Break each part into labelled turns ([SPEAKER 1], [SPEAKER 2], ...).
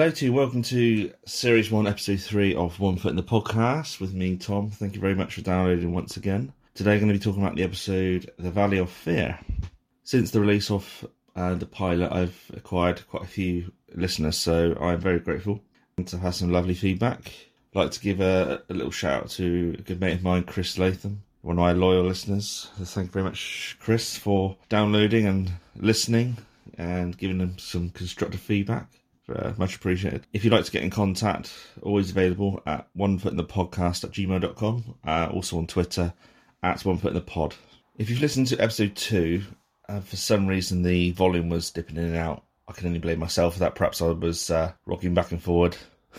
[SPEAKER 1] Hello to you. Welcome to Series 1, Episode 3 of One Foot in the Podcast with me, Tom. Thank you very much for downloading once again. Today, I'm going to be talking about the episode The Valley of Fear. Since the release of uh, the pilot, I've acquired quite a few listeners, so I'm very grateful and to have some lovely feedback. I'd like to give a, a little shout out to a good mate of mine, Chris Latham, one of my loyal listeners. So thank you very much, Chris, for downloading and listening and giving them some constructive feedback. Uh, much appreciated. If you'd like to get in contact, always available at one foot in the podcast at gmail.com. Uh, also on Twitter at one foot in the pod. If you've listened to episode two, uh, for some reason the volume was dipping in and out. I can only blame myself for that. Perhaps I was uh, rocking back and forward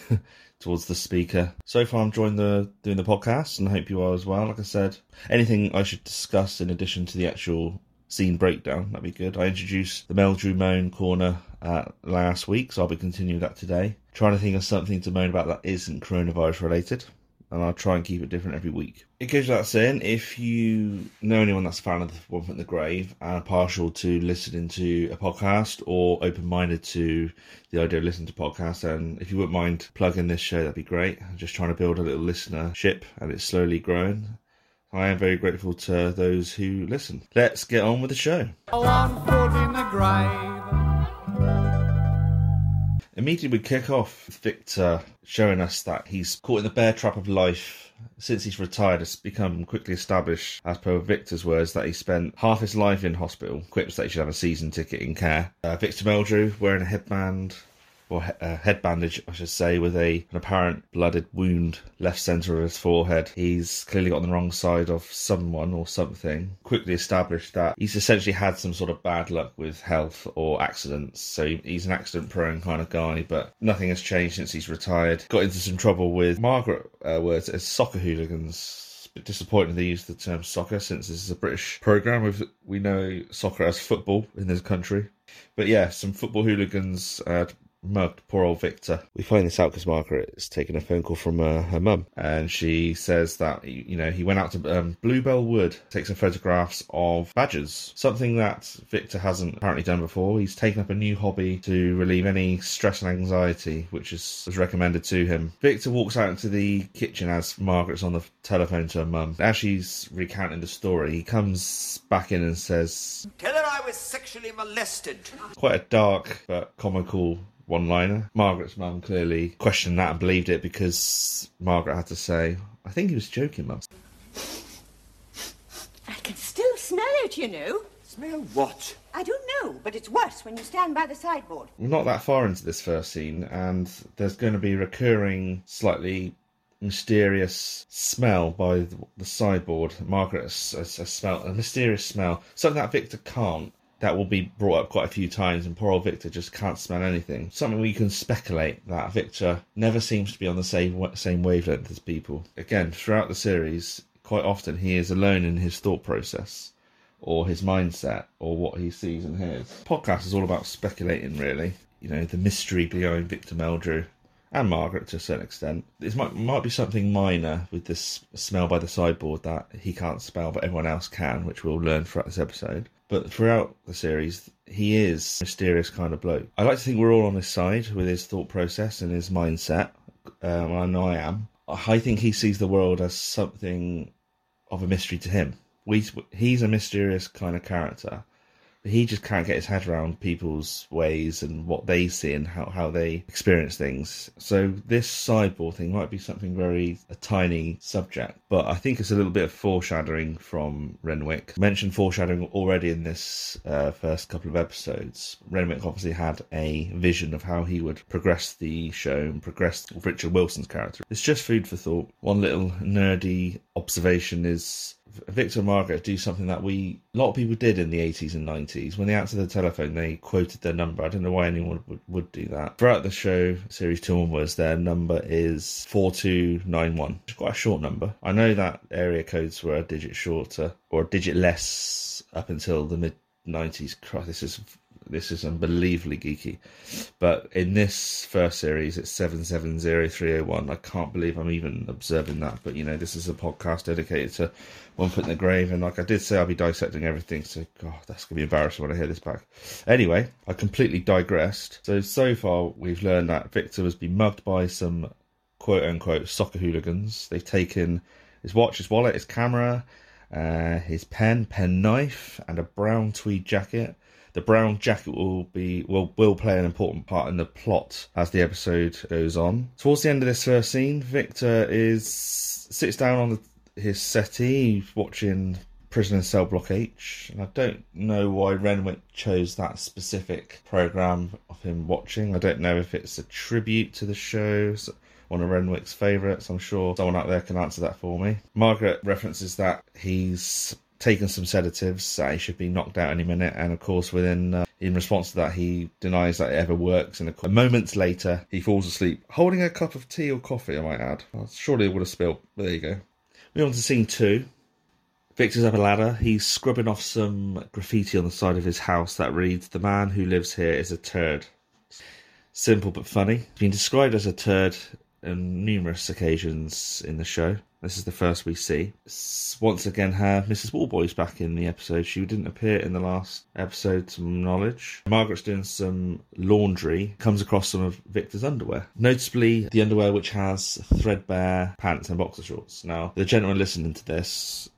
[SPEAKER 1] towards the speaker. So far, I'm enjoying the doing the podcast, and I hope you are as well. Like I said, anything I should discuss in addition to the actual scene breakdown, that'd be good. I introduced the Meldrew Moan corner uh, last week, so I'll be continuing that today. Trying to think of something to moan about that isn't coronavirus related, and I'll try and keep it different every week. It goes without saying, if you know anyone that's a fan of the One in the Grave and partial to listening to a podcast or open minded to the idea of listening to podcasts, and if you wouldn't mind plugging this show, that'd be great. I'm just trying to build a little listenership, and it's slowly growing. I am very grateful to those who listen. Let's get on with the show.
[SPEAKER 2] One foot in the grave.
[SPEAKER 1] Immediately we kick off with Victor showing us that he's caught in the bear trap of life. Since he's retired, it's become quickly established, as per Victor's words, that he spent half his life in hospital. Quips that he should have a season ticket in care. Uh, Victor Meldrew wearing a headband, or he- uh, head bandage, I should say, with a an apparent blooded wound left centre of his forehead. He's clearly on the wrong side of someone or something. Quickly established that he's essentially had some sort of bad luck with health or accidents. So he's an accident prone kind of guy, but nothing has changed since he's retired. Got into some trouble with Margaret uh, words as soccer hooligans. Bit disappointing they use the term soccer since this is a British program. With we know soccer as football in this country, but yeah, some football hooligans uh, mugged poor old Victor. We find this out because Margaret is taking a phone call from uh, her mum, and she says that you know he went out to um, Bluebell Wood, take some photographs of badgers, something that Victor hasn't apparently done before. He's taken up a new hobby to relieve any stress and anxiety, which is was recommended to him. Victor walks out into the kitchen as Margaret's on the telephone to her mum. As she's recounting the story, he comes back in and says,
[SPEAKER 3] Tell her I was sexually molested.
[SPEAKER 1] quite a dark but comical one liner. Margaret's mum clearly questioned that and believed it because Margaret had to say, I think he was joking, mum.
[SPEAKER 4] I can still smell it, you know.
[SPEAKER 3] Smell what?
[SPEAKER 4] I don't know, but it's worse when you stand by the sideboard.
[SPEAKER 1] We're not that far into this first scene, and there's going to be recurring, slightly mysterious smell by the, the sideboard. Margaret has, has, has smelled a mysterious smell, something that Victor can't. That will be brought up quite a few times, and poor old Victor just can't smell anything. Something we can speculate that Victor never seems to be on the same same wavelength as people. Again, throughout the series, quite often he is alone in his thought process or his mindset or what he sees and hears. Podcast is all about speculating, really. You know, the mystery behind Victor Meldrew and Margaret to a certain extent. This might might be something minor with this smell by the sideboard that he can't spell, but everyone else can, which we'll learn throughout this episode. But throughout the series, he is a mysterious kind of bloke. I like to think we're all on his side with his thought process and his mindset. Um, I know I am. I think he sees the world as something of a mystery to him. We, he's a mysterious kind of character. He just can't get his head around people's ways and what they see and how, how they experience things. So this sideboard thing might be something very a tiny subject, but I think it's a little bit of foreshadowing from Renwick. Mentioned foreshadowing already in this uh, first couple of episodes. Renwick obviously had a vision of how he would progress the show and progress Richard Wilson's character. It's just food for thought. One little nerdy observation is Victor and Margaret do something that we a lot of people did in the 80s and 90s. When they answered the telephone, they quoted their number. I don't know why anyone would, would do that. Throughout the show, series two onwards, their number is 4291. It's quite a short number. I know that area codes were a digit shorter or a digit less up until the mid 90s. Christ, this is This is unbelievably geeky. But in this first series, it's 770301. I can't believe I'm even observing that. But, you know, this is a podcast dedicated to One Foot in the Grave. And like I did say, I'll be dissecting everything. So, God, that's going to be embarrassing when I hear this back. Anyway, I completely digressed. So, so far, we've learned that Victor has been mugged by some quote unquote soccer hooligans. They've taken his watch, his wallet, his camera, uh, his pen, pen knife, and a brown tweed jacket. The brown jacket will be will will play an important part in the plot as the episode goes on. Towards the end of this first scene, Victor is sits down on the, his settee watching Prisoner Cell Block H, and I don't know why Renwick chose that specific program of him watching. I don't know if it's a tribute to the show, one of Renwick's favourites. I'm sure someone out there can answer that for me. Margaret references that he's taken some sedatives that he should be knocked out any minute and of course within uh, in response to that he denies that it ever works and a moments later he falls asleep holding a cup of tea or coffee i might add surely it would have spilled but there you go we on to scene two Victor's up a ladder. He's scrubbing off some graffiti on the side of his house that reads, The man who lives here is a turd. Simple but funny. He's been described as a turd on numerous occasions in the show. This is the first we see. Once again, her Mrs. Warboys' back in the episode. She didn't appear in the last episode, to my knowledge. Margaret's doing some laundry, comes across some of Victor's underwear. notably the underwear which has threadbare pants and boxer shorts. Now, the gentleman listening to this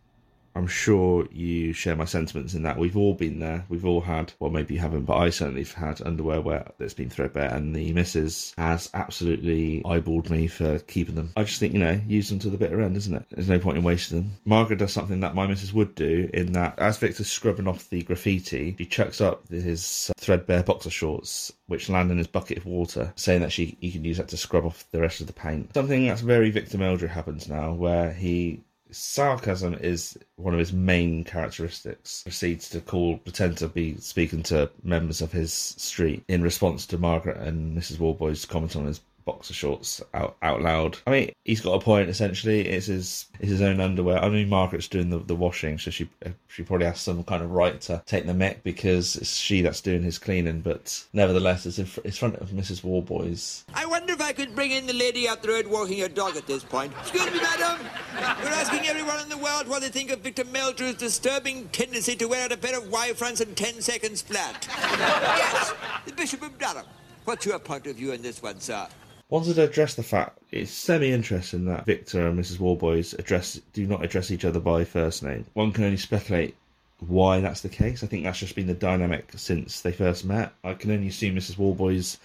[SPEAKER 1] I'm sure you share my sentiments in that we've all been there. We've all had, well, maybe you haven't, but I certainly have had underwear where that's been threadbare, and the missus has absolutely eyeballed me for keeping them. I just think, you know, use them to the bitter end, isn't it? There's no point in wasting them. Margaret does something that my missus would do in that as Victor's scrubbing off the graffiti, she chucks up his uh, threadbare boxer shorts, which land in his bucket of water, saying that she he can use that to scrub off the rest of the paint. Something that's very Victor Meldrew happens now, where he sarcasm is one of his main characteristics. Proceeds to call, pretend to be speaking to members of his street in response to Margaret and Mrs. Warboys' comment on his boxer shorts out out loud. I mean, he's got a point. Essentially, it's his it's his own underwear. I mean, Margaret's doing the, the washing, so she uh, she probably has some kind of right to take the mick because it's she that's doing his cleaning. But nevertheless, it's in fr- it's front of Mrs. Warboys.
[SPEAKER 3] I wonder if I could bring in the lady up the road walking her dog at this point. Excuse me, madam. We're asking everyone in the world what they think of Victor Meldrew's disturbing tendency to wear out a pair of Y fronts in ten seconds flat. yes, the Bishop of Durham. What's your point of view on this one, sir?
[SPEAKER 1] Wanted to address the fact it's semi-interesting that Victor and Mrs. Warboys address do not address each other by first name. One can only speculate why that's the case. I think that's just been the dynamic since they first met. I can only assume Mrs. Warboys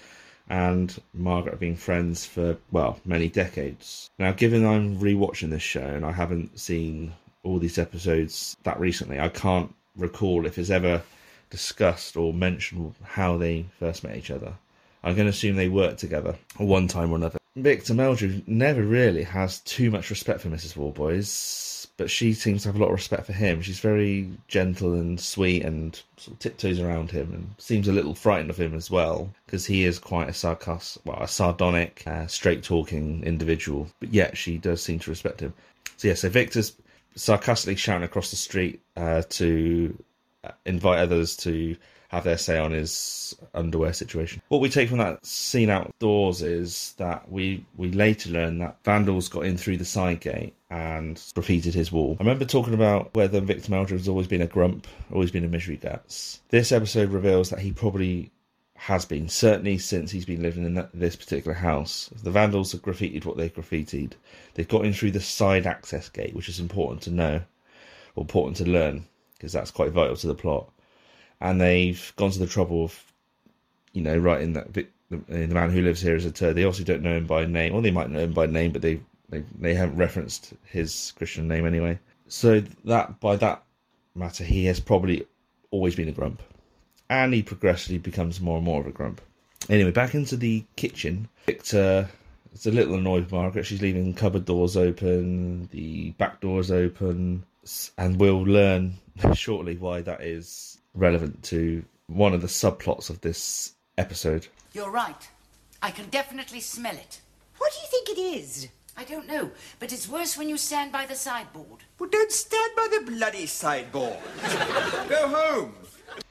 [SPEAKER 1] and Margaret have been friends for well many decades. Now, given I'm rewatching this show and I haven't seen all these episodes that recently, I can't recall if it's ever discussed or mentioned how they first met each other. I'm going to assume they worked together one time or another. Victor Meldrew never really has too much respect for Mrs. Warboys, but she seems to have a lot of respect for him. She's very gentle and sweet and sort of tiptoes around him and seems a little frightened of him as well because he is quite a sarcastic, well, a sardonic, uh, straight talking individual. But yet she does seem to respect him. So yeah, so Victor's sarcastically shouting across the street uh, to uh, invite others to have their say on his underwear situation. What we take from that scene outdoors is that we we later learn that vandals got in through the side gate and graffitied his wall. I remember talking about whether Victor Meldrew has always been a grump, always been a misery guts. This episode reveals that he probably has been, certainly since he's been living in that, this particular house. The vandals have graffitied what they've graffitied. They've got in through the side access gate, which is important to know, or important to learn, because that's quite vital to the plot and they've gone to the trouble of, you know, writing that the, the man who lives here is a turd. They also don't know him by name, or they might know him by name, but they they they haven't referenced his Christian name anyway. So that by that matter, he has probably always been a grump, and he progressively becomes more and more of a grump. Anyway, back into the kitchen. Victor is a little annoyed with Margaret. She's leaving cupboard doors open, the back doors open, and we'll learn shortly why that is relevant to one of the subplots of this episode.
[SPEAKER 5] You're right. I can definitely smell it.
[SPEAKER 4] What do you think it is?
[SPEAKER 5] I don't know, but it's worse when you stand by the sideboard.
[SPEAKER 3] Well, don't stand by the bloody sideboard. Go home.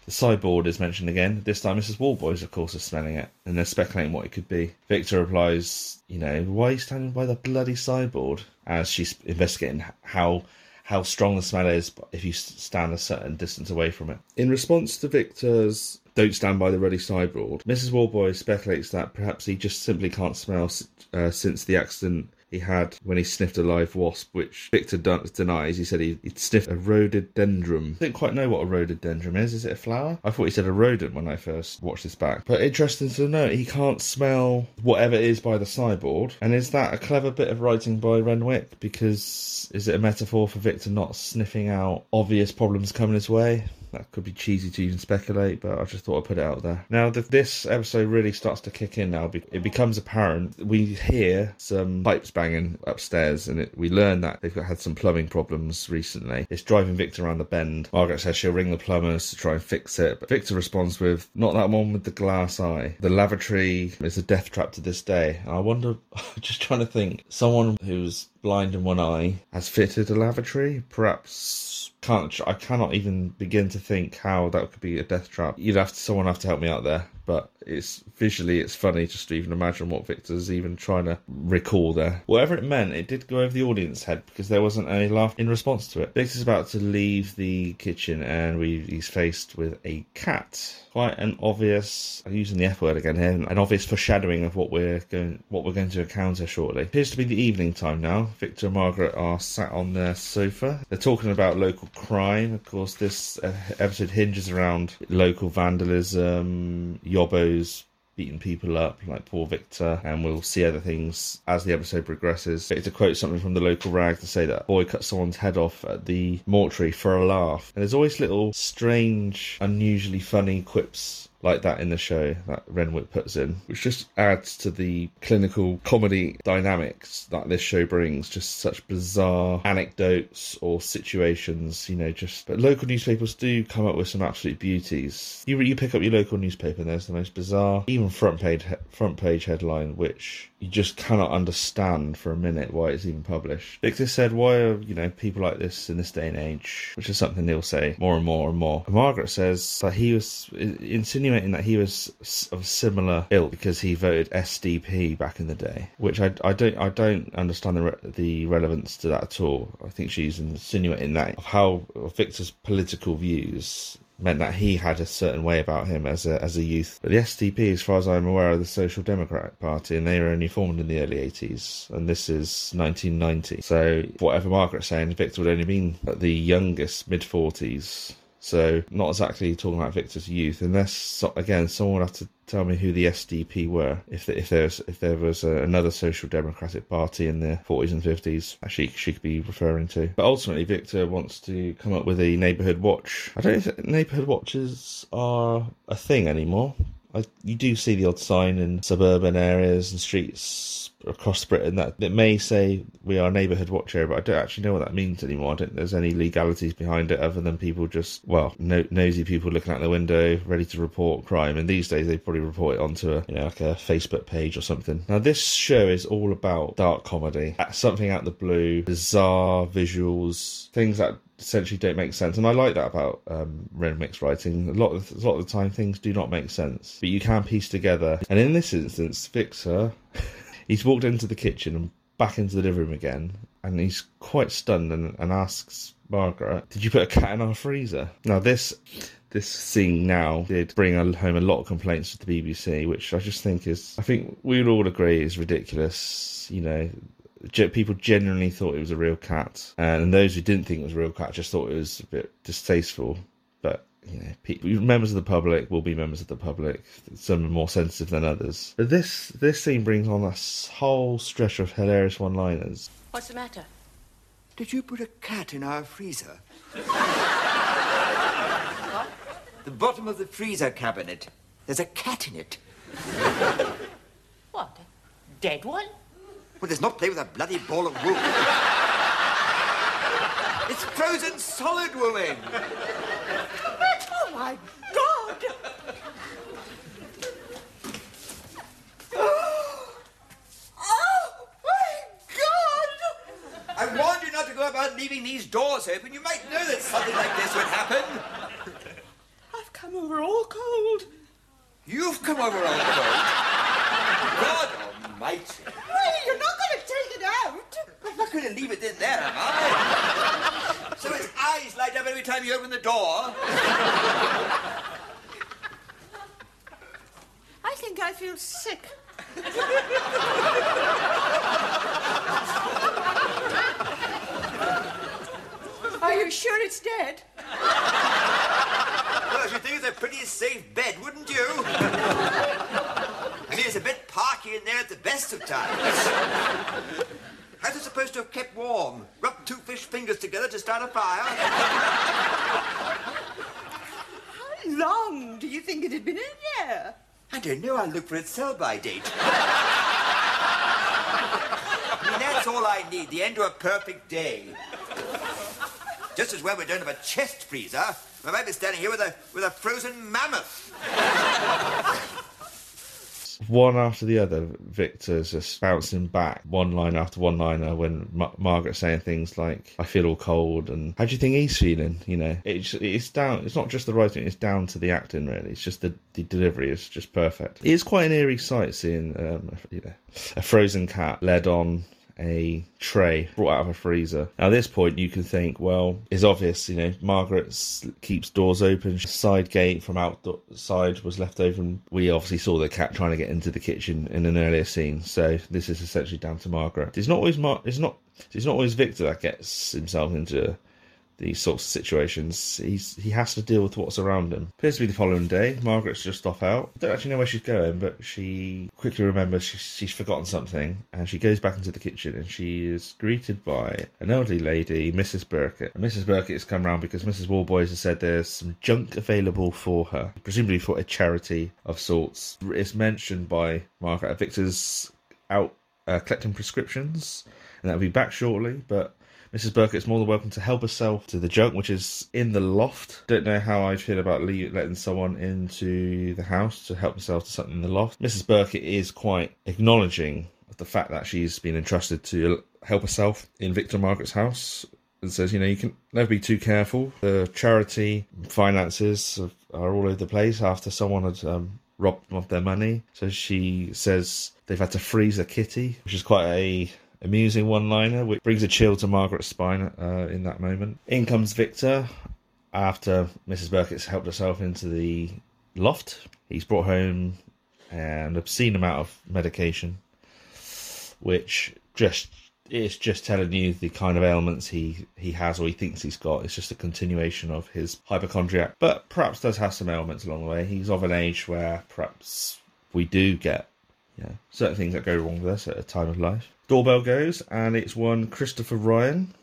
[SPEAKER 1] The sideboard is mentioned again. This time, Mrs. Warboys, of course, is smelling it, and they're speculating what it could be. Victor replies, "You know, why are you standing by the bloody sideboard?" As she's investigating how how strong the smell is if you stand a certain distance away from it. In response to Victor's don't stand by the ruddy sideboard, Mrs. Warboys speculates that perhaps he just simply can't smell uh, since the accident he had when he sniffed a live wasp, which Victor denies. He said he, would sniffed a rhododendron. I didn't quite know what a rhododendron is. Is it a flower? I thought he said a rodent when I first watched this back. But interesting to note, he can't smell whatever is by the sideboard. And is that a clever bit of writing by Renwick? Because is it a metaphor for Victor not sniffing out obvious problems coming his way? That could be cheesy to even speculate, but I just thought I'd put it out there. Now, the, this episode really starts to kick in now. It becomes apparent. We hear some pipes banging upstairs, and it, we learn that they've had some plumbing problems recently. It's driving Victor around the bend. Margaret says she'll ring the plumbers to try and fix it, but Victor responds with, Not that one with the glass eye. The lavatory is a death trap to this day. I wonder, just trying to think, someone who's blind in one eye has fitted a lavatory? Perhaps can't I cannot even begin to think how that could be a death trap. You'd have to someone have to help me out there but it's visually it's funny just to even imagine what Victor's even trying to recall there. Whatever it meant, it did go over the audience head because there wasn't any laugh in response to it. Victor's about to leave the kitchen and we, he's faced with a cat. Quite an obvious, I'm using the F word again here, an obvious foreshadowing of what we're going what we're going to encounter shortly. Appears to be the evening time now. Victor and Margaret are sat on their sofa. They're talking about local crime. Of course, this uh, episode hinges around local vandalism yobbos beating people up, like poor Victor, and we'll see other things as the episode progresses. To quote something from the local rag to say that a boy cut someone's head off at the mortuary for a laugh. And there's always little strange, unusually funny quips like that in the show that Renwick puts in, which just adds to the clinical comedy dynamics that this show brings. Just such bizarre anecdotes or situations, you know. Just but local newspapers do come up with some absolute beauties. You you pick up your local newspaper and there's the most bizarre, even front page front page headline, which you just cannot understand for a minute why it's even published. Victor said, "Why are you know people like this in this day and age?" Which is something they'll say more and more and more. And Margaret says that he was insinuating that he was of similar ilk because he voted SDP back in the day, which I, I don't I don't understand the re- the relevance to that at all. I think she's insinuating that of how Victor's political views meant that he had a certain way about him as a as a youth. But the SDP, as far as I'm aware, are the Social Democratic Party, and they were only formed in the early 80s, and this is 1990. So whatever Margaret's saying, Victor would only at the youngest, mid 40s. So not exactly talking about Victor's youth, unless again someone would have to tell me who the SDP were. If if there's if there was a, another social democratic party in the 40s and 50s, actually uh, she could be referring to. But ultimately, Victor wants to come up with a neighbourhood watch. I don't think neighbourhood watches are a thing anymore. I, you do see the odd sign in suburban areas and streets across Britain that it may say we are a neighbourhood watch area, but I don't actually know what that means anymore. I don't there's any legalities behind it other than people just, well, no, nosy people looking out the window, ready to report crime. And these days they probably report it onto a, you know, like a Facebook page or something. Now, this show is all about dark comedy, something out the blue, bizarre visuals, things that essentially don't make sense. And I like that about um, Renwick's writing. A lot of a lot of the time, things do not make sense, but you can piece together. And in this instance, Victor he's walked into the kitchen and back into the living room again, and he's quite stunned and, and asks Margaret, "Did you put a cat in our freezer?" Now this this scene now did bring home a lot of complaints to the BBC, which I just think is, I think we would all agree is ridiculous. You know, people genuinely thought it was a real cat, and those who didn't think it was a real cat just thought it was a bit distasteful. But you know, people, members of the public will be members of the public. Some are more sensitive than others. But this this scene brings on a whole stretch of hilarious one-liners.
[SPEAKER 5] What's the matter?
[SPEAKER 3] Did you put a cat in our freezer?
[SPEAKER 5] what?
[SPEAKER 3] The bottom of the freezer cabinet. There's a cat in it.
[SPEAKER 5] What? A dead one?
[SPEAKER 3] Well, let's not play with a bloody ball of wool. it's frozen solid, woman
[SPEAKER 4] my God!
[SPEAKER 3] oh, my God! I warned you not to go about leaving these doors open. You might know that something like this would happen.
[SPEAKER 4] I've come over all cold.
[SPEAKER 3] You've come over all cold. God almighty.
[SPEAKER 4] Well, you're not going to take it out.
[SPEAKER 3] I'm not going to leave it in there, am I? So its eyes light up every time you open the door.
[SPEAKER 4] I think I feel sick. Are you sure it's dead?
[SPEAKER 3] Well, should think it's a pretty safe bed, wouldn't you? I mean, it's a bit parky in there at the best of times. How's it supposed to have kept warm? Rub two fish fingers together to start a fire?
[SPEAKER 4] How long do you think it had been in there?
[SPEAKER 3] I don't know. I'll look for its sell-by date. I mean, that's all I need. The end of a perfect day. Just as well we don't have a chest freezer. I might be standing here with a with a frozen mammoth.
[SPEAKER 1] One after the other, Victor's just bouncing back one line after one liner when Ma- Margaret's saying things like, I feel all cold, and how do you think he's feeling? You know, it's, it's down, it's not just the writing, it's down to the acting, really. It's just the, the delivery is just perfect. It is quite an eerie sight seeing, um, you know, a frozen cat led on a tray brought out of a freezer. Now, at this point, you can think, well, it's obvious, you know, Margaret keeps doors open. Side gate from outside was left open. We obviously saw the cat trying to get into the kitchen in an earlier scene, so this is essentially down to Margaret. It's not always Mar- It's not. It's not always Victor that gets himself into these sorts of situations. He's he has to deal with what's around him. Appears to be the following day. Margaret's just off out. Don't actually know where she's going, but she quickly remembers she's, she's forgotten something, and she goes back into the kitchen, and she is greeted by an elderly lady, Mrs. Burkett. And Mrs. Burkett has come round because Mrs. Warboys has said there's some junk available for her, presumably for a charity of sorts. It's mentioned by Margaret. Victor's out uh, collecting prescriptions, and that'll be back shortly, but Mrs. Burkett's more than welcome to help herself to the junk, which is in the loft. Don't know how I feel about letting someone into the house to help herself to something in the loft. Mrs. Burkett is quite acknowledging the fact that she's been entrusted to help herself in Victor Margaret's house. And says, you know, you can never be too careful. The charity finances are all over the place after someone had um, robbed them of their money. So she says they've had to freeze a kitty, which is quite a amusing one liner, which brings a chill to Margaret's spine uh, in that moment. In comes Victor after Mrs. Burkett's helped herself into the loft. He's brought home an obscene amount of medication, which just it's just telling you the kind of ailments he he has or he thinks he's got. It's just a continuation of his hypochondriac, but perhaps does have some ailments along the way. He's of an age where perhaps we do get certain things that go wrong with us at a time of life. Doorbell goes, and it's one Christopher Ryan,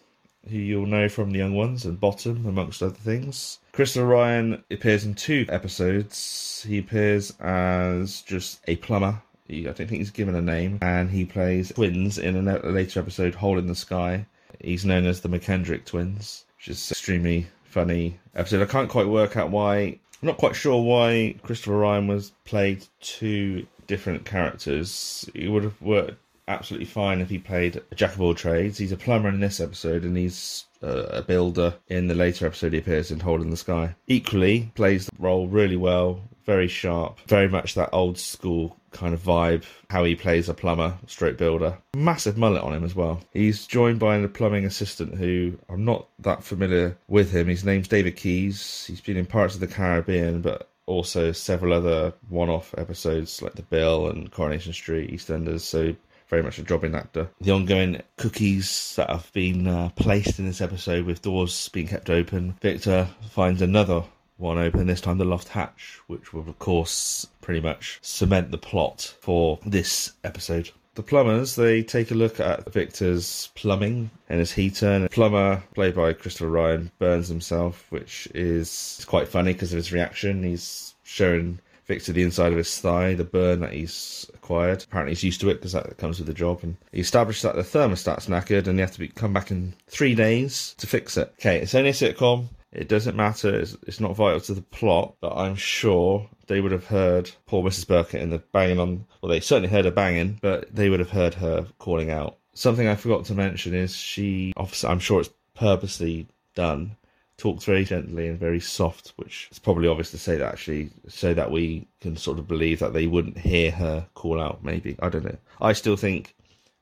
[SPEAKER 1] who you'll know from The Young Ones and Bottom, amongst other things. Christopher Ryan appears in two episodes. He appears as just a plumber. He, I don't think he's given a name, and he plays twins in a later episode, Hole in the Sky. He's known as the McKendrick twins, which is extremely funny episode. I can't quite work out why. I'm not quite sure why Christopher Ryan was played two different characters. It would have worked absolutely fine if he played a jack of all trades. He's a plumber in this episode, and he's uh, a builder in the later episode he appears in Hole in the Sky. Equally, plays the role really well, very sharp, very much that old school kind of vibe, how he plays a plumber, stroke builder. Massive mullet on him as well. He's joined by a plumbing assistant who I'm not that familiar with him. His name's David Keys. He's been in Pirates of the Caribbean, but also several other one-off episodes like The Bill and Coronation Street, EastEnders. So very much a jobbing actor. The ongoing cookies that have been uh, placed in this episode with doors being kept open. Victor finds another one open, this time the loft hatch, which will, of course, pretty much cement the plot for this episode. The plumbers, they take a look at Victor's plumbing and his heater. And plumber, played by Christopher Ryan, burns himself, which is quite funny because of his reaction. He's showing Victor the inside of his thigh, the burn that he's acquired. Apparently, he's used to it because that comes with the job. And he established that the thermostat's knackered and he has to be, come back in three days to fix it. Okay, it's only a sitcom. It doesn't matter. It's, it's not vital to the plot, but I'm sure they would have heard poor Mrs. Burkett in the banging on. Well, they certainly heard her banging, but they would have heard her calling out. Something I forgot to mention is she. I'm sure it's purposely done talks very gently and very soft, which is probably obvious to say that actually, so that we can sort of believe that they wouldn't hear her call out. Maybe I don't know. I still think,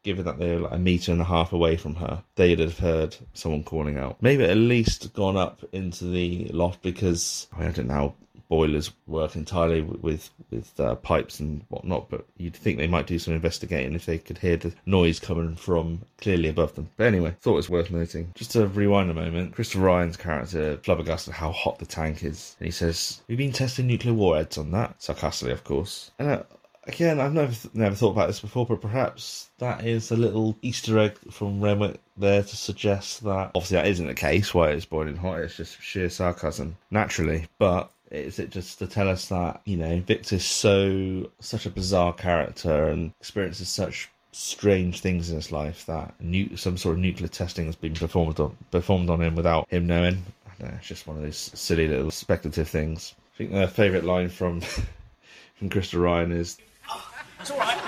[SPEAKER 1] given that they're like a meter and a half away from her, they'd have heard someone calling out. Maybe at least gone up into the loft because I don't know. Boilers work entirely with with uh, pipes and whatnot, but you'd think they might do some investigating if they could hear the noise coming from clearly above them. But anyway, thought it was worth noting. Just to rewind a moment, Christopher Ryan's character flabbergasted how hot the tank is, and he says, "We've been testing nuclear warheads on that," sarcastically, of course. And uh, again, I've never never thought about this before, but perhaps that is a little Easter egg from Renwick there to suggest that obviously that isn't the case. Why it's boiling hot? It's just sheer sarcasm, naturally, but is it just to tell us that you know Victor's so such a bizarre character and experiences such strange things in his life that nu- some sort of nuclear testing has been performed on performed on him without him knowing? I don't know, it's just one of those silly little speculative things. I think the favourite line from from Christopher Ryan is
[SPEAKER 6] It's all right.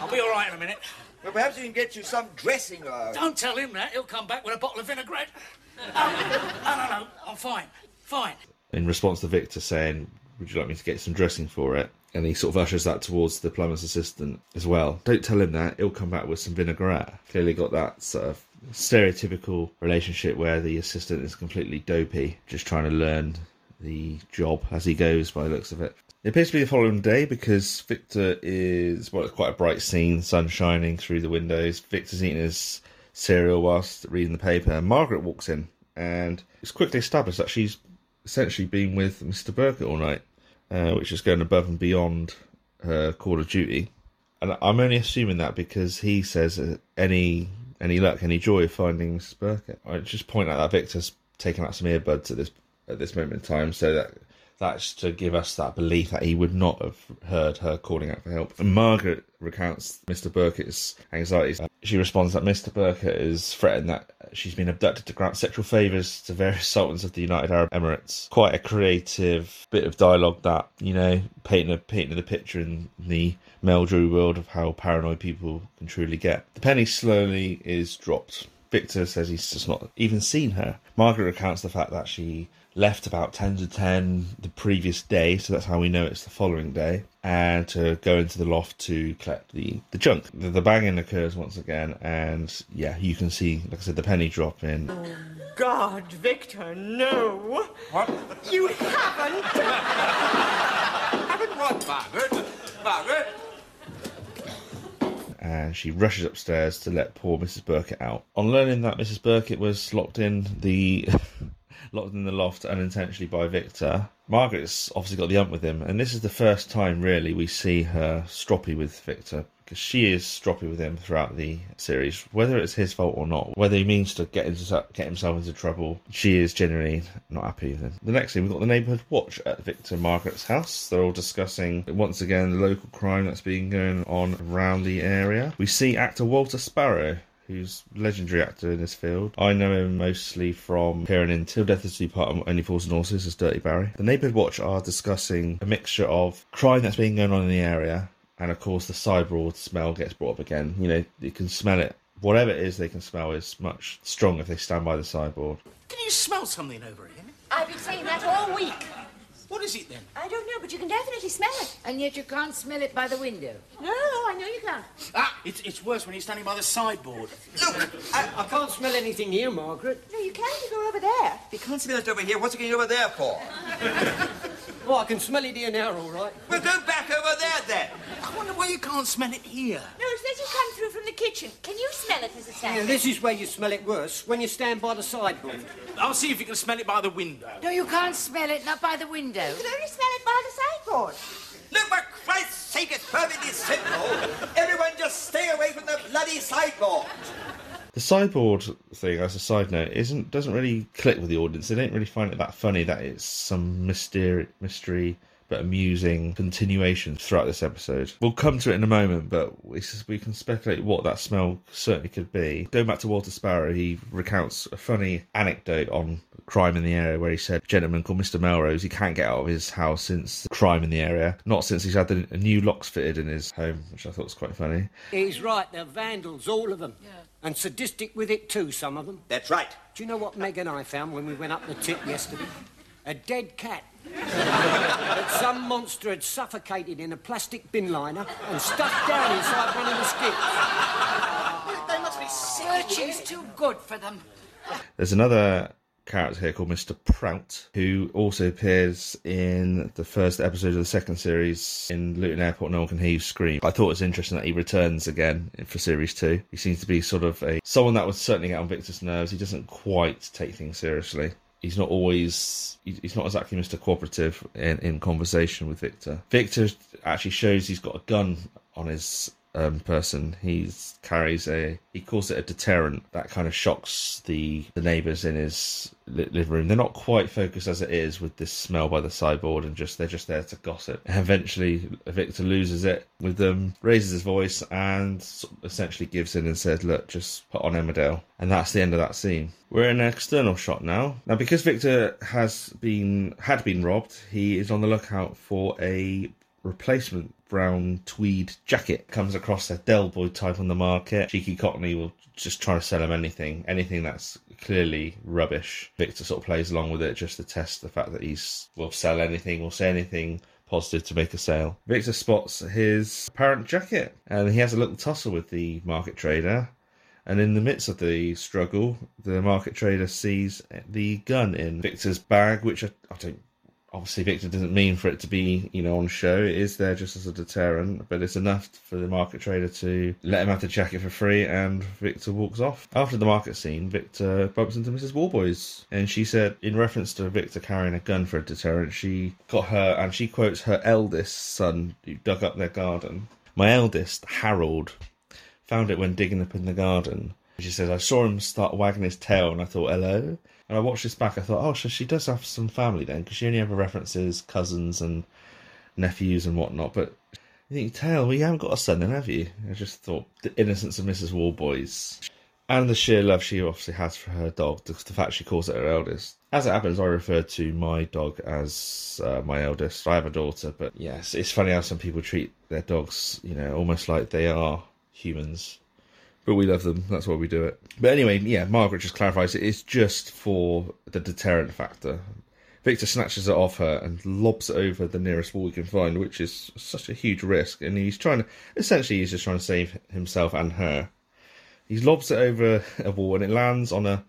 [SPEAKER 6] I'll be all right in a minute.
[SPEAKER 3] Well, perhaps you can get you some dressing or...
[SPEAKER 6] Don't tell him that. He'll come back with a bottle of vinaigrette. No, no, no, no. I'm fine. Fine.
[SPEAKER 1] In response to Victor saying, Would you like me to get some dressing for it? And he sort of ushers that towards the plumber's assistant as well. Don't tell him that, he'll come back with some vinaigrette. Clearly got that sort of stereotypical relationship where the assistant is completely dopey, just trying to learn the job as he goes by the looks of it. It appears to be the following day because Victor is, well, it's quite a bright scene, sun shining through the windows. Victor's eating his cereal whilst reading the paper. Margaret walks in and it's quickly established that she's essentially been with Mr. Burkett all night, uh, which is going above and beyond her call of duty. And I'm only assuming that because he says uh, any any luck, any joy of finding Mrs. Burkett. I just point out that Victor's taken out some earbuds at this at this moment in time, so that that's to give us that belief that he would not have heard her calling out for help. And Margaret recounts Mr. Burkett's anxieties. Uh, she responds that Mr. Burkett is threatened that she's been abducted to grant sexual favours to various sultans of the United Arab Emirates. Quite a creative bit of dialogue that, you know, painting a painting the picture in the Meldrew world of how paranoid people can truly get. The penny slowly is dropped. Victor says he's just not even seen her. Margaret recounts the fact that she left about 10 to 10 the previous day, so that's how we know it's the following day, and to go into the loft to collect the, the junk. The, the banging occurs once again, and yeah, you can see, like I said, the penny drop in.
[SPEAKER 4] Oh, God, Victor, no.
[SPEAKER 3] What?
[SPEAKER 4] You haven't.
[SPEAKER 3] Haven't what, Margaret? Margaret?
[SPEAKER 1] and she rushes upstairs to let poor Mrs. Burkett out. On learning that Mrs. Burkett was locked in the locked in the loft unintentionally by Victor, Margaret's obviously got the ump with him, and this is the first time really we see her stroppy with Victor because she is stroppy with him throughout the series, whether it's his fault or not, whether he means to get into get himself into trouble. She is genuinely not happy with him. The next thing we've got the neighbourhood watch at Victor Margaret's house. They're all discussing once again the local crime that's been going on around the area. We see actor Walter Sparrow who's a legendary actor in this field. I know him mostly from appearing in Till Death Us Do Part and Only Fools and Horses as Dirty Barry. The Neighbourhood Watch are discussing a mixture of crime that's been going on in the area, and of course the sideboard smell gets brought up again. You know, you can smell it. Whatever it is they can smell is much stronger if they stand by the sideboard.
[SPEAKER 6] Can you smell something over here?
[SPEAKER 5] I've been saying that all week.
[SPEAKER 6] What is it then?
[SPEAKER 4] I don't know, but you can definitely smell it.
[SPEAKER 5] And yet you can't smell it by the window.
[SPEAKER 4] No, I know you can't.
[SPEAKER 6] Ah, it's, it's worse when you're standing by the sideboard.
[SPEAKER 3] Look, I,
[SPEAKER 7] I can't smell anything here, Margaret.
[SPEAKER 4] No, you can if you go over there.
[SPEAKER 3] you can't smell it over here. What's it going over there for?
[SPEAKER 7] Oh, I can smell it here now, all right.
[SPEAKER 3] Well, go back over there then.
[SPEAKER 6] I wonder why you can't smell it here.
[SPEAKER 4] No, it says you come through from the kitchen. Can you smell it, Mrs.
[SPEAKER 7] And
[SPEAKER 4] Sanders?
[SPEAKER 7] this is where you smell it worse, when you stand by the sideboard.
[SPEAKER 6] I'll see if you can smell it by the window.
[SPEAKER 5] No, you can't smell it, not by the window.
[SPEAKER 4] You can only smell it by the sideboard.
[SPEAKER 3] Look, for Christ's sake, it's perfectly simple. Everyone just stay away from the bloody sideboard.
[SPEAKER 1] The sideboard thing, as a side note, isn't doesn't really click with the audience. They don't really find it that funny that it's some mystery mystery but amusing continuation throughout this episode. We'll come to it in a moment, but we, we can speculate what that smell certainly could be. Going back to Walter Sparrow, he recounts a funny anecdote on crime in the area where he said a gentleman called Mr. Melrose, he can't get out of his house since the crime in the area, not since he's had the new locks fitted in his home, which I thought was quite funny.
[SPEAKER 7] He's right, they're vandals, all of them. And sadistic with it too, some of them.
[SPEAKER 3] That's right.
[SPEAKER 7] Do you know what Meg and I found when we went up the tip yesterday? A dead cat. that some monster had suffocated in a plastic bin liner and stuffed down inside one of the skips.
[SPEAKER 5] They must be searching's too good for them.
[SPEAKER 1] There's another character here called Mr. Prout, who also appears in the first episode of the second series in Luton Airport, No One Can Hear You Scream. I thought it was interesting that he returns again for series two. He seems to be sort of a someone that would certainly get on Victor's nerves. He doesn't quite take things seriously. He's not always, he's not exactly Mr. Cooperative in, in conversation with Victor. Victor actually shows he's got a gun on his um, person. He carries a, he calls it a deterrent that kind of shocks the, the neighbours in his li- living room. They're not quite focused as it is with this smell by the sideboard and just, they're just there to gossip. And eventually Victor loses it with them, raises his voice and essentially gives in and says, look, just put on Emmerdale. And that's the end of that scene. We're in an external shot now. Now, because Victor has been, had been robbed, he is on the lookout for a replacement brown tweed jacket comes across a Del Boy type on the market. Cheeky Cockney will just try to sell him anything, anything that's clearly rubbish. Victor sort of plays along with it just to test the fact that he's will sell anything, will say anything positive to make a sale. Victor spots his apparent jacket and he has a little tussle with the market trader. And in the midst of the struggle, the market trader sees the gun in Victor's bag, which I, I don't obviously Victor doesn't mean for it to be, you know, on show. It is there just as a deterrent, but it's enough for the market trader to let him have the jacket for free, and Victor walks off. After the market scene, Victor bumps into Mrs. Warboys, and she said, in reference to Victor carrying a gun for a deterrent, she got her, and she quotes her eldest son who dug up their garden. My eldest, Harold, found it when digging up in the garden. She says, I saw him start wagging his tail, and I thought, hello. And I watched this back. I thought, oh, so she does have some family then, because she only ever references cousins and nephews and whatnot. But you think, tail, well, you haven't got a son then, have you? I just thought the innocence of Mrs. Warboys. And the sheer love she obviously has for her dog, the, the fact she calls it her eldest. As it happens, I refer to my dog as uh, my eldest. I have a daughter, but yes, it's funny how some people treat their dogs, you know, almost like they are humans but we love them. That's why we do it. But anyway, yeah, Margaret just clarifies it is just for the deterrent factor. Victor snatches it off her and lobs it over the nearest wall he can find, which is such a huge risk. And he's trying to, essentially, he's just trying to save himself and her. He lobs it over a wall and it lands on a,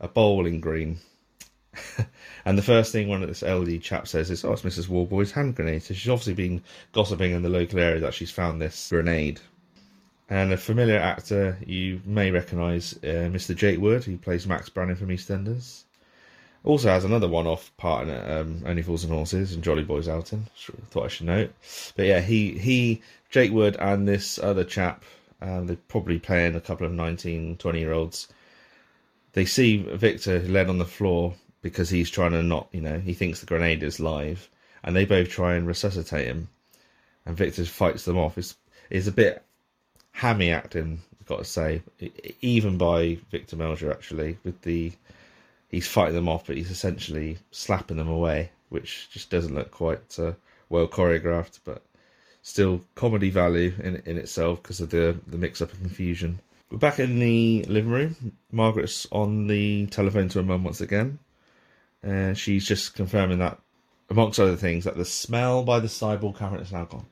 [SPEAKER 1] a bowling green. and the first thing one of this elderly chap says is, "Oh, it's Mrs. Warboy's hand grenade." So she's obviously been gossiping in the local area that she's found this grenade and a familiar actor you may recognise, uh, Mr. Jake Wood, who plays Max Branning from EastEnders. Also has another one-off part in um, Only Fools and Horses and Jolly Boys Outing. Thought I should note. But yeah, he, he Jake Wood and this other chap, um, they're probably playing a couple of 19, 20-year-olds. They see Victor led on the floor because he's trying to not, you know, he thinks the grenade is live. And they both try and resuscitate him. And Victor fights them off. It's, it's a bit hammy acting, I've got to say, even by Victor Meldrew actually, with the he's fighting them off, but he's essentially slapping them away, which just doesn't look quite uh, well choreographed, but still comedy value in in itself because of the the mix up and confusion. We're back in the living room. Margaret's on the telephone to her mum once again, and she's just confirming that, amongst other things, that the smell by the sideboard cabinet is now gone.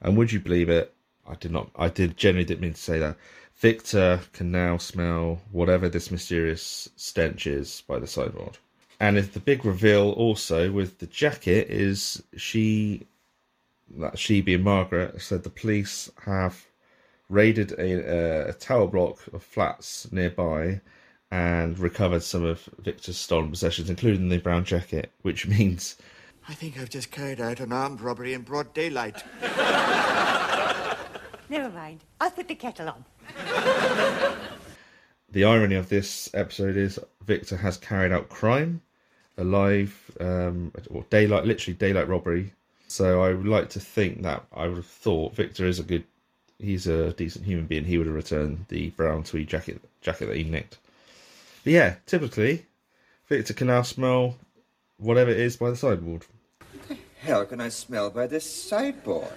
[SPEAKER 1] And would you believe it? I did not. I did genuinely didn't mean to say that. Victor can now smell whatever this mysterious stench is by the sideboard. And if the big reveal also with the jacket is she, that she being Margaret, said the police have raided a, a, a tower block of flats nearby and recovered some of Victor's stolen possessions, including the brown jacket, which means
[SPEAKER 3] I think I've just carried out an armed robbery in broad daylight.
[SPEAKER 4] Never mind. I'll put the kettle on.
[SPEAKER 1] the irony of this episode is Victor has carried out crime, a live um, or daylight, literally daylight robbery So I would like to think that I would have thought Victor is a good, he's a decent human being. He would have returned the brown tweed jacket jacket that he nicked. But yeah, typically, Victor can now smell whatever it is by the sideboard.
[SPEAKER 3] What the Hell can I smell by this sideboard?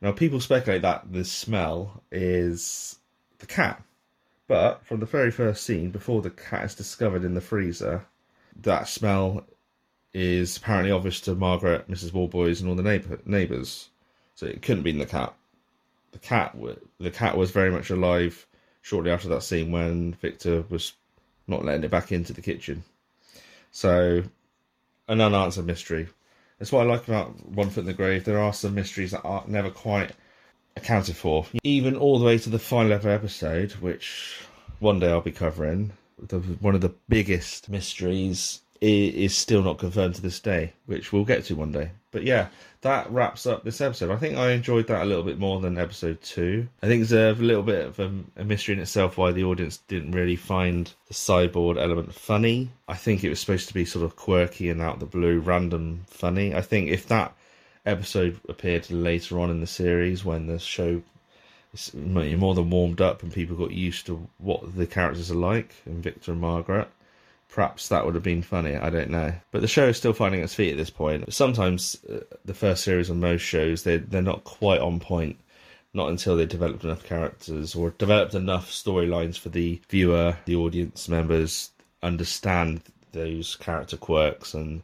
[SPEAKER 1] Now, people speculate that the smell is the cat, but from the very first scene, before the cat is discovered in the freezer, that smell is apparently obvious to Margaret, Mrs. Warboys, and all the neighbor- neighbours. So it couldn't be in the cat. The cat, wa- the cat was very much alive shortly after that scene when Victor was not letting it back into the kitchen. So, an unanswered mystery. That's what I like about One Foot in the Grave. There are some mysteries that are never quite accounted for. Even all the way to the final ever episode, which one day I'll be covering. The, one of the biggest mysteries is still not confirmed to this day, which we'll get to one day. But yeah, that wraps up this episode. I think I enjoyed that a little bit more than episode two. I think it's a little bit of a, a mystery in itself why the audience didn't really find the cyborg element funny. I think it was supposed to be sort of quirky and out the blue, random funny. I think if that episode appeared later on in the series when the show is more than warmed up and people got used to what the characters are like and Victor and Margaret, perhaps that would have been funny. I don't know. But the show is still finding its feet at this point. Sometimes uh, the first series on most shows they they're not quite on point. Not until they developed enough characters or developed enough storylines for the viewer, the audience members understand those character quirks and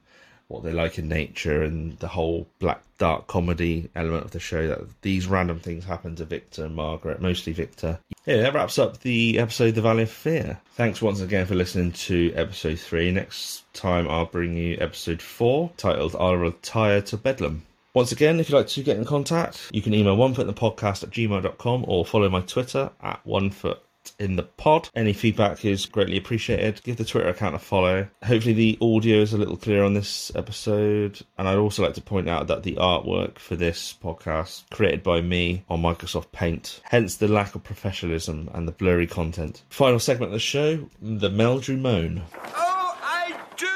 [SPEAKER 1] what they like in nature and the whole black dark comedy element of the show that these random things happen to Victor and Margaret, mostly Victor. Yeah, that wraps up the episode The Valley of Fear. Thanks once again for listening to episode three. Next time I'll bring you episode four, titled I'll Retire to Bedlam. Once again, if you'd like to get in contact, you can email onefootinthe podcast at gmail.com or follow my Twitter at onefoot in the pod. Any feedback is greatly appreciated. Give the Twitter account a follow. Hopefully, the audio is a little clearer on this episode. And I'd also like to point out that the artwork for this podcast created by me on Microsoft Paint, hence the lack of professionalism and the blurry content. Final segment of the show the Meldrew Moan.
[SPEAKER 3] Oh, I do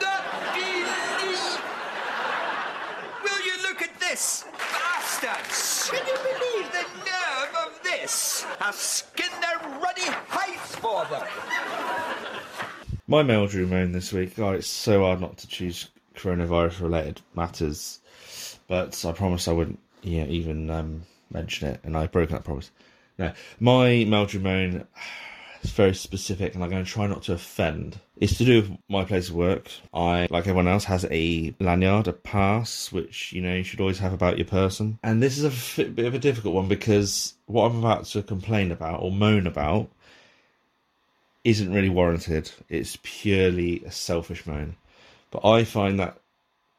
[SPEAKER 3] not believe. Will you look at this? Bastards! Can you believe the nerve of this? I'll skin their ruddy hides for them.
[SPEAKER 1] My Meldrew Moan this week. Oh, it's so hard not to choose coronavirus related matters, but I promised I wouldn't yeah, even um, mention it, and I've broken that promise. No, my Meldrew Moan is very specific, and I'm going to try not to offend. It's to do with my place of work. I, like everyone else, has a lanyard, a pass, which you know you should always have about your person. And this is a f- bit of a difficult one because what I'm about to complain about or moan about isn't really warranted. It's purely a selfish moan. But I find that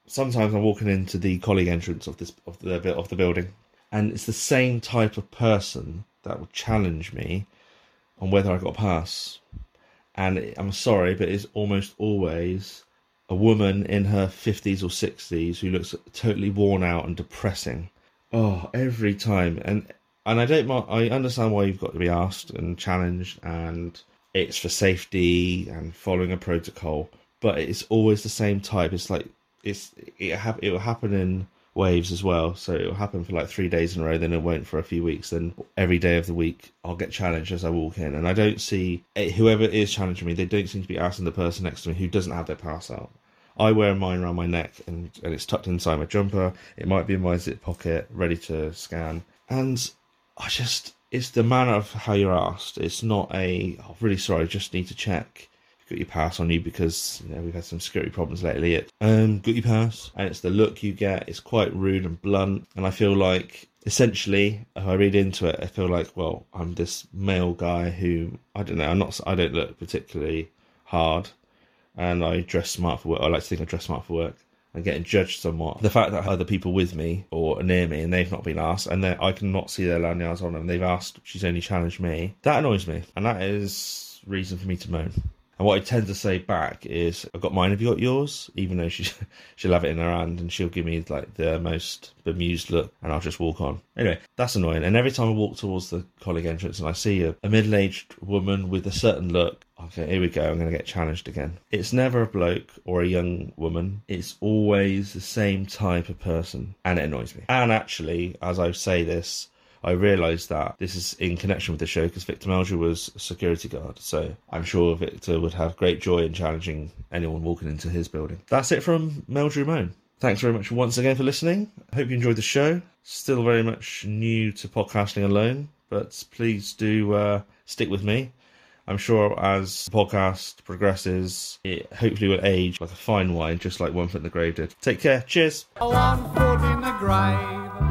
[SPEAKER 1] sometimes I'm walking into the colleague entrance of this of the of the building, and it's the same type of person that will challenge me on whether I got a pass. And I'm sorry, but it's almost always a woman in her 50s or 60s who looks totally worn out and depressing. Oh, every time. And and I don't mind. I understand why you've got to be asked and challenged, and it's for safety and following a protocol. But it's always the same type. It's like it's it hap- it will happen in waves as well. So it will happen for like three days in a row, then it won't for a few weeks. Then every day of the week, I'll get challenged as I walk in, and I don't see eh, whoever is challenging me. They don't seem to be asking the person next to me who doesn't have their pass out. I wear mine around my neck, and, and it's tucked inside my jumper. It might be in my zip pocket, ready to scan. And I just, it's the manner of how you're asked. It's not a, oh, really sorry, just need to check. Got your pass on you because you know we've had some security problems lately. It um got your pass, and it's the look you get. It's quite rude and blunt, and I feel like essentially, if I read into it, I feel like well, I'm this male guy who I don't know. I'm not. I don't look particularly hard, and I dress smart for work. I like to think I dress smart for work. I'm getting judged somewhat. The fact that other people with me or near me and they've not been asked, and I cannot see their lanyards on them, they've asked, she's only challenged me. That annoys me, and that is reason for me to moan. And what I tend to say back is, "I've got mine. Have you got yours?" Even though she she'll have it in her hand and she'll give me like the most bemused look, and I'll just walk on. Anyway, that's annoying. And every time I walk towards the colleague entrance and I see a, a middle-aged woman with a certain look, okay, here we go. I'm going to get challenged again. It's never a bloke or a young woman. It's always the same type of person, and it annoys me. And actually, as I say this, I realised that this is in connection with the show because Victor Meldrew was a security guard. So I'm sure Victor would have great joy in challenging anyone walking into his building. That's it from Meldrew Moan. Thanks very much once again for listening. I hope you enjoyed the show. Still very much new to podcasting alone, but please do uh, stick with me. I'm sure as the podcast progresses, it hopefully will age like a fine wine, just like One Foot in the Grave did. Take care. Cheers.
[SPEAKER 2] One foot in the grave.